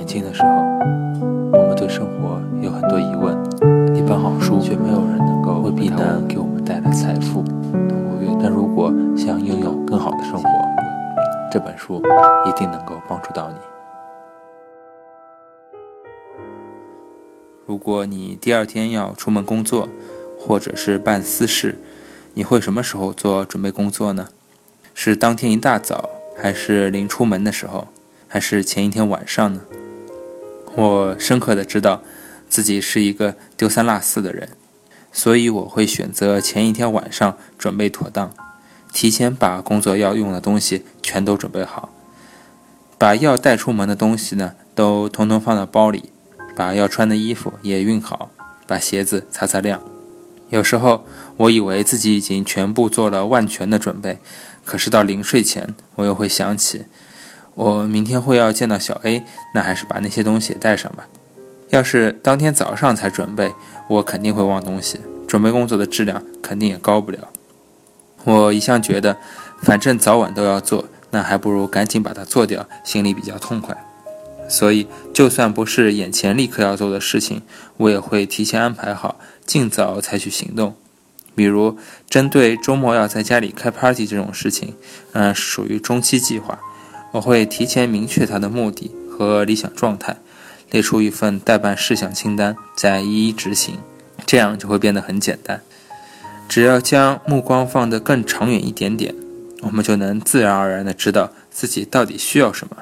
年轻的时候，我们对生活有很多疑问，一本好书却没有人能够为必能给我们带来财富。但如果想拥有更好的生活，这本书一定能够帮助到你。如果你第二天要出门工作，或者是办私事，你会什么时候做准备工作呢？是当天一大早，还是临出门的时候，还是前一天晚上呢？我深刻的知道自己是一个丢三落四的人，所以我会选择前一天晚上准备妥当，提前把工作要用的东西全都准备好，把要带出门的东西呢都统统放到包里。把要穿的衣服也熨好，把鞋子擦擦亮。有时候我以为自己已经全部做了万全的准备，可是到临睡前，我又会想起，我明天会要见到小 A，那还是把那些东西带上吧。要是当天早上才准备，我肯定会忘东西，准备工作的质量肯定也高不了。我一向觉得，反正早晚都要做，那还不如赶紧把它做掉，心里比较痛快。所以，就算不是眼前立刻要做的事情，我也会提前安排好，尽早采取行动。比如，针对周末要在家里开 party 这种事情，嗯，属于中期计划，我会提前明确他的目的和理想状态，列出一份待办事项清单，再一一执行，这样就会变得很简单。只要将目光放得更长远一点点，我们就能自然而然地知道自己到底需要什么。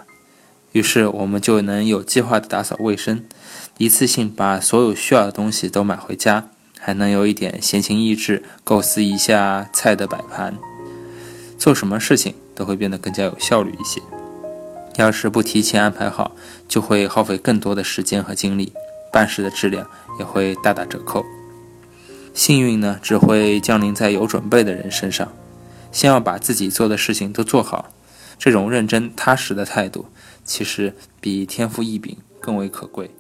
于是我们就能有计划的打扫卫生，一次性把所有需要的东西都买回家，还能有一点闲情逸致，构思一下菜的摆盘。做什么事情都会变得更加有效率一些。要是不提前安排好，就会耗费更多的时间和精力，办事的质量也会大打折扣。幸运呢，只会降临在有准备的人身上。先要把自己做的事情都做好。这种认真踏实的态度，其实比天赋异禀更为可贵。